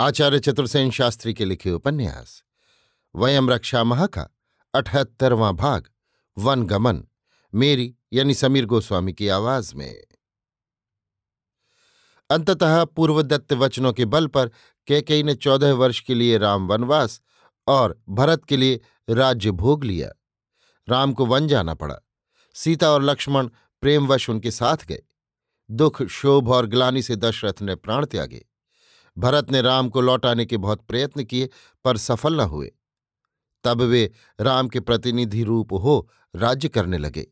आचार्य चतुर्सेन शास्त्री के लिखे उपन्यास वयम रक्षा महा का अठहत्तरवां भाग, वन गमन, मेरी यानी समीर गोस्वामी की आवाज़ में। अंततः पूर्वदत्त वचनों के बल पर कैकई ने चौदह वर्ष के लिए राम वनवास और भरत के लिए राज्य भोग लिया। राम को वन जाना पड़ा। सीता और लक्ष्मण प्रेमवश उनके साथ गए। दुख, शोभ और ग्लानी से दशरथ ने प्राण त्यागे। भरत ने राम को लौटाने के बहुत प्रयत्न किए, पर सफल न हुए। तब वे राम के प्रतिनिधि रूप हो राज्य करने लगे।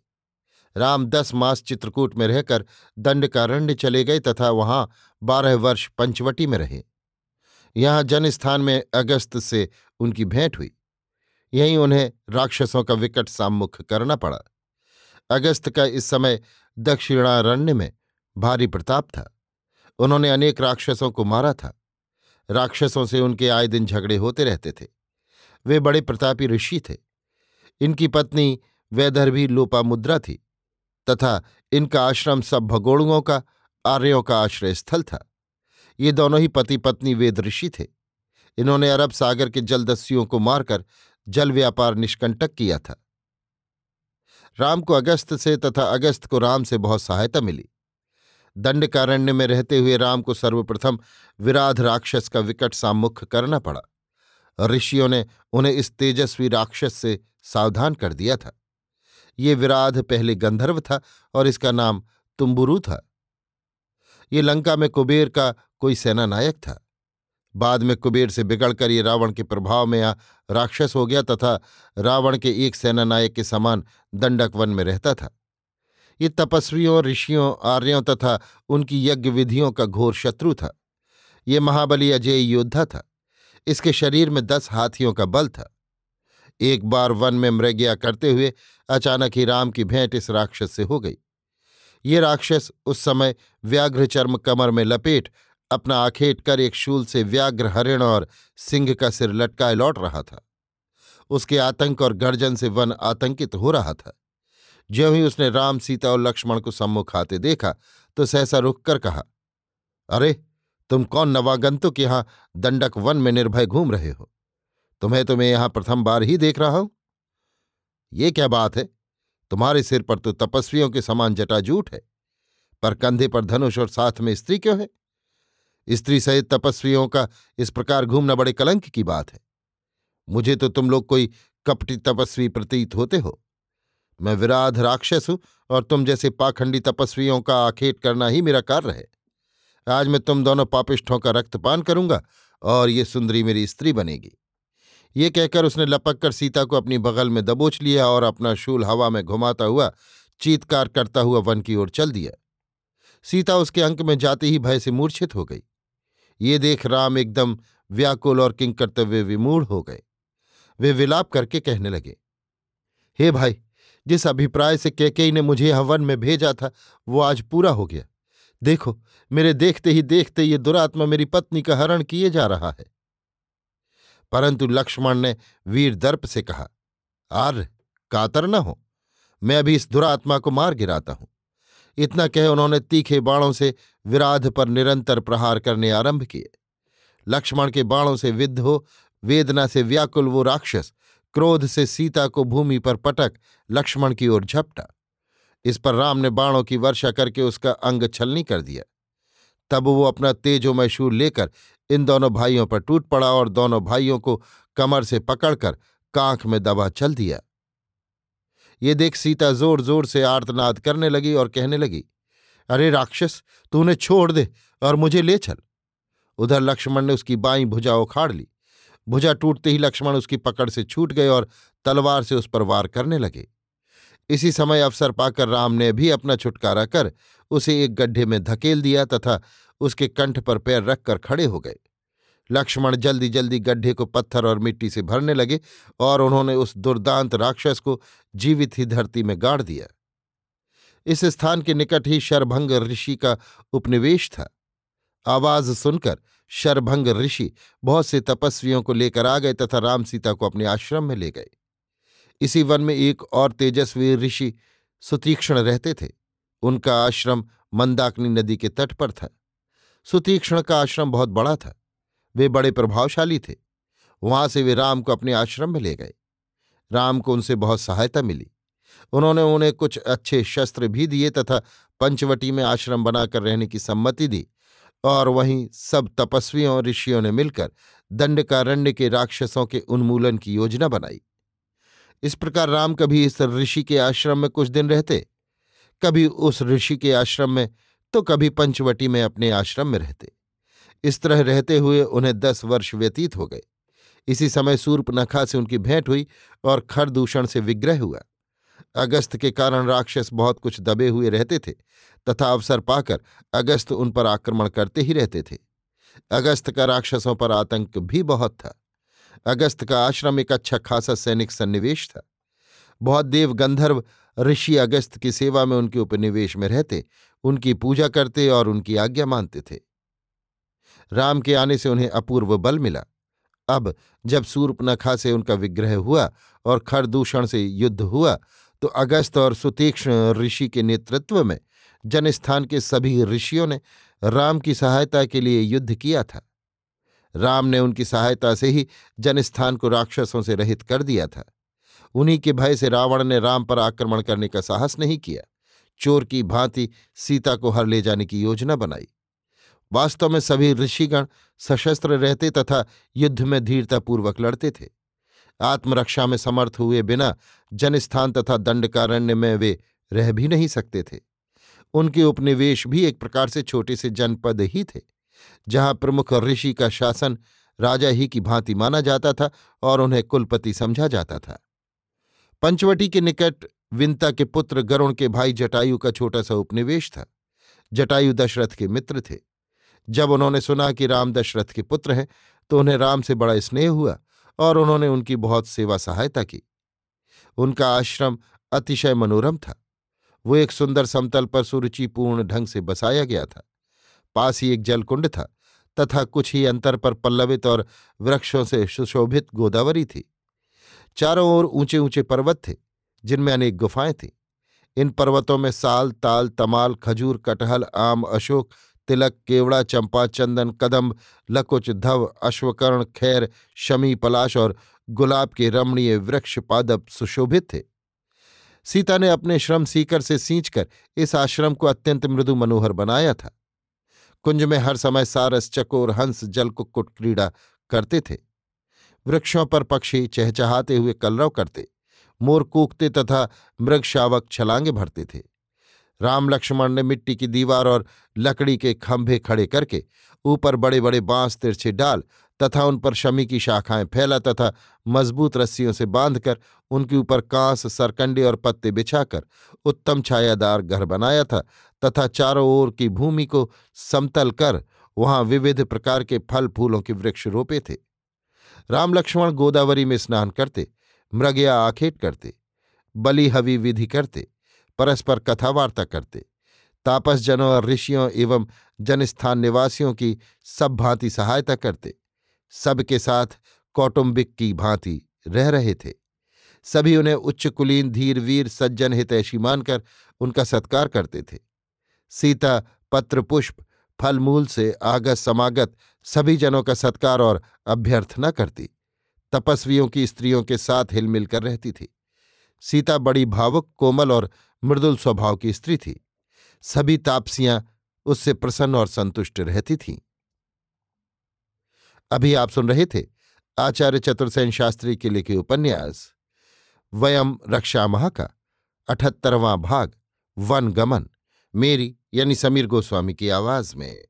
राम दस मास चित्रकूट में रहकर दंडकारण्य चले गए तथा वहाँ बारह वर्ष पंचवटी में रहे। यहाँ जनस्थान में अगस्त से उनकी भेंट हुई। यहीं उन्हें राक्षसों का विकट साम्मुख करना पड़ा। अगस्त का इस समय दक्षिणारण्य में भारी प्रताप था। उन्होंने अनेक राक्षसों को मारा था। राक्षसों से उनके आए दिन झगड़े होते रहते थे। वे बड़े प्रतापी ऋषि थे। इनकी पत्नी वैदर्भी लोपामुद्रा थी तथा इनका आश्रम सब भगोड़ुओं का, आर्यों का आश्रय स्थल था। ये दोनों ही पति पत्नी वेद ऋषि थे। इन्होंने अरब सागर के जलदस्युओं को मारकर जल व्यापार निष्कंटक किया था। राम को अगस्त से तथा अगस्त को राम से बहुत सहायता मिली। दंडकारण्य में रहते हुए राम को सर्वप्रथम विराध राक्षस का विकट सामुख करना पड़ा। ऋषियों ने उन्हें इस तेजस्वी राक्षस से सावधान कर दिया था। ये विराध पहले गंधर्व था और इसका नाम तुम्बुरु था। ये लंका में कुबेर का कोई सेना नायक था। बाद में कुबेर से बिगड़कर ये रावण के प्रभाव में आ राक्षस हो गया तथा रावण के एक सेना नायक के समान दंडक वन में रहता था। ये तपस्वियों, ऋषियों, आर्यों तथा उनकी यज्ञ विधियों का घोर शत्रु था। ये महाबली अजय योद्धा था। इसके शरीर में दस हाथियों का बल था। एक बार वन में मृग्या करते हुए अचानक ही राम की भेंट इस राक्षस से हो गई। ये राक्षस उस समय व्याघ्र चर्म कमर में लपेट अपना आखेट कर एक शूल से व्याघ्र हरिण और सिंह का सिर लटकाए लौट रहा था। उसके आतंक और गर्जन से वन आतंकित हो रहा था। ज्यों ही उसने राम, सीता और लक्ष्मण को सम्मुख आते देखा तो सहसा रुक कर कहा, अरे, तुम कौन नवागंतुक यहाँ दंडक वन में निर्भय घूम रहे हो? तुम्हें तो मैं यहाँ प्रथम बार ही देख रहा हूँ। ये क्या बात है? तुम्हारे सिर पर तो तपस्वियों के समान जटाजूट है। पर कंधे पर धनुष और साथ में स्त्री क्यों है? स्त्री सहित तपस्वियों का इस प्रकार घूमना बड़े कलंक की बात है। मुझे तो तुम लोग कोई कपटी तपस्वी प्रतीत होते हो। मैं विराध राक्षस हूँ और तुम जैसे पाखंडी तपस्वियों का आखेट करना ही मेरा कार्य है। आज मैं तुम दोनों पापिष्ठों का रक्तपान करूँगा और ये सुंदरी मेरी स्त्री बनेगी। ये कहकर उसने लपक कर सीता को अपनी बगल में दबोच लिया और अपना शूल हवा में घुमाता हुआ, चीतकार करता हुआ वन की ओर चल दिया। सीता उसके अंक में जाते ही भय से मूर्छित हो गई। ये देख राम एकदम व्याकुल और किंग किंकर्तव्य विमूढ़ हो गए। वे विलाप करके कहने लगे, हे भाई जिस अभिप्राय से कैकेयी ने मुझे हवन में भेजा था, वो आज पूरा हो गया। देखो, मेरे देखते ही देखते ये दुरात्मा मेरी पत्नी का हरण किए जा रहा है। परंतु लक्ष्मण ने वीर दर्प से कहा, आर्य, कातर न हो। मैं अभी इस दुरात्मा को मार गिराता हूँ। इतना कह उन्होंने तीखे बाणों से विराध पर निरंतर प्रहार करने आरंभ किए। लक्ष्मण के बाणों से विद्ध हो, वेदना से व्याकुल वो राक्षस क्रोध से सीता को भूमि पर पटक, लक्ष्मण की ओर झपटा। इस पर राम ने बाणों की वर्षा करके उसका अंग छलनी कर दिया। तब वो अपना तेजोमय शूल लेकर इन दोनों भाइयों पर टूट पड़ा और दोनों भाइयों को कमर से पकड़कर कांख में दबा चल दिया। ये देख सीता ज़ोर ज़ोर से आर्तनाद करने लगी और कहने लगी, अरे राक्षस तू उन्हें छोड़ दे और मुझे ले चल। उधर लक्ष्मण ने उसकी बाई भुजा उखाड़ ली। भुजा टूटते ही लक्ष्मण उसकी पकड़ से छूट गए और तलवार से उस पर वार करने लगे। इसी समय अवसर पाकर राम ने भी अपना छुटकारा कर उसे एक गड्ढे में धकेल दिया तथा उसके कंठ पर पैर रखकर खड़े हो गए। लक्ष्मण जल्दी जल्दी गड्ढे को पत्थर और मिट्टी से भरने लगे और उन्होंने उस दुर्दांत राक्षस को जीवित ही धरती में गाड़ दिया। इस स्थान के निकट ही शरभंग ऋषि का उपनिवेश था। आवाज़ सुनकर शरभंग ऋषि बहुत से तपस्वियों को लेकर आ गए तथा राम सीता को अपने आश्रम में ले गए। इसी वन में एक और तेजस्वी ऋषि सुतीक्ष्ण रहते थे। उनका आश्रम मंदाकिनी नदी के तट पर था। सुतीक्ष्ण का आश्रम बहुत बड़ा था। वे बड़े प्रभावशाली थे। वहाँ से वे राम को अपने आश्रम में ले गए। राम को उनसे बहुत सहायता मिली। उन्होंने उन्हें कुछ अच्छे शस्त्र भी दिए तथा पंचवटी में आश्रम बनाकर रहने की सम्मति दी। और वहीं सब तपस्वियों ऋषियों ने मिलकर दंडकारण्य के राक्षसों के उन्मूलन की योजना बनाई। इस प्रकार राम कभी इस ऋषि के आश्रम में कुछ दिन रहते, कभी उस ऋषि के आश्रम में तो कभी पंचवटी में अपने आश्रम में रहते। इस तरह रहते हुए उन्हें दस वर्ष व्यतीत हो गए। इसी समय सूर्पनखा से उनकी भेंट हुई और खरदूषण से विग्रह हुआ। अगस्त के कारण राक्षस बहुत कुछ दबे हुए रहते थे तथा अवसर पाकर अगस्त उन पर आक्रमण करते ही रहते थे। अगस्त का राक्षसों पर आतंक भी बहुत था। अगस्त का आश्रम एक अच्छा खासा सैनिक सन्निवेश था। बहुत देव गंधर्व ऋषि अगस्त की सेवा में उनके उपनिवेश में रहते, उनकी पूजा करते और उनकी आज्ञा मानते थे। राम के आने से उन्हें अपूर्व बल मिला। अब जब सूर्पनखा से उनका विग्रह हुआ और खरदूषण से युद्ध हुआ तो अगस्त और सुतीक्ष्ण ऋषि के नेतृत्व में जनस्थान के सभी ऋषियों ने राम की सहायता के लिए युद्ध किया था। राम ने उनकी सहायता से ही जनस्थान को राक्षसों से रहित कर दिया था। उन्हीं के भय से रावण ने राम पर आक्रमण करने का साहस नहीं किया। चोर की भांति सीता को हर ले जाने की योजना बनाई। वास्तव में सभी ऋषिगण सशस्त्र रहते तथा युद्ध में धीरतापूर्वक लड़ते थे। आत्मरक्षा में समर्थ हुए बिना जनस्थान तथा दंडकारण्य में वे रह भी नहीं सकते थे। उनके उपनिवेश भी एक प्रकार से छोटे से जनपद ही थे, जहाँ प्रमुख ऋषि का शासन राजा ही की भांति माना जाता था और उन्हें कुलपति समझा जाता था। पंचवटी के निकट विंता के पुत्र गरुण के भाई जटायु का छोटा सा उपनिवेश था। जटायु दशरथ के मित्र थे। जब उन्होंने सुना कि राम दशरथ के पुत्र हैं तो उन्हें राम से बड़ा स्नेह हुआ और उन्होंने उनकी बहुत सेवा सहायता की। उनका आश्रम अतिशय मनोरम था। वो एक सुंदर समतल पर सुरुचिपूर्ण ढंग से बसाया गया था। पास ही एक जलकुंड था, तथा कुछ ही अंतर पर पल्लवित और वृक्षों से सुशोभित गोदावरी थी। चारों ओर ऊँचे ऊँचे पर्वत थे, जिनमें अनेक गुफाएँ थीं। इन पर्वतों में साल, ताल, तमाल, खजूर, कटहल, आम, अशोक, तिलक, केवड़ा, चंपा, चंदन, कदम्ब, लकुच, धव, अश्वकर्ण, खैर, शमी, पलाश और गुलाब के रमणीय वृक्ष पादप सुशोभित थे। सीता ने अपने श्रम सीकर से सींचकर इस आश्रम को अत्यंत मृदु मनोहर बनाया था। कुंज में हर समय सारस, चकोर, हंस, जलकुक्कुट क्रीड़ा करते थे। वृक्षों पर पक्षी चहचहाते हुए कलरव करते, मोर कूकते तथा मृग शावक छलांगे भरते थे। राम लक्ष्मण ने मिट्टी की दीवार और लकड़ी के खंभे खड़े करके ऊपर बड़े बड़े बाँस तिरछे डाल तथा उन पर शमी की शाखाएँ फैला तथा मज़बूत रस्सियों से बांधकर उनके ऊपर कांस, सरकंडे और पत्ते बिछाकर उत्तम छायादार घर बनाया था तथा चारों ओर की भूमि को समतल कर वहाँ विविध प्रकार के फल फूलों के वृक्ष रोपे थे। राम लक्ष्मण गोदावरी में स्नान करते, मृगया आखेट करते, बलि हवि विधि करते, परस्पर कथावार्ता करते, तापसजनों और ऋषियों एवं जनस्थान निवासियों की सब भांति सहायता करते। सबके साथ कौटुंबिक की भांति रह रहे थे। सभी उन्हें उच्च कुलीन, धीर, वीर, सज्जन हितैषी मानकर उनका सत्कार करते थे। सीता, पत्र, पुष्प फल मूल से आगत, समागत सभी जनों का सत्कार और अभ्यर्थना करती। तपस्वियों की स्त्रियों के साथ हिलमिल कर रहती थी। सीता बड़ी भावुक, कोमल और मृदुल स्वभाव की स्त्री थी। सभी तापसियाँ उससे प्रसन्न और संतुष्ट रहती थीं। अभी आप सुन रहे थे आचार्य चतुर्सेन शास्त्री के लिखे उपन्यास, वयम रक्षा महा का अठहत्तरवां भाग वन गमन मेरी यानी समीर गोस्वामी की आवाज़ में।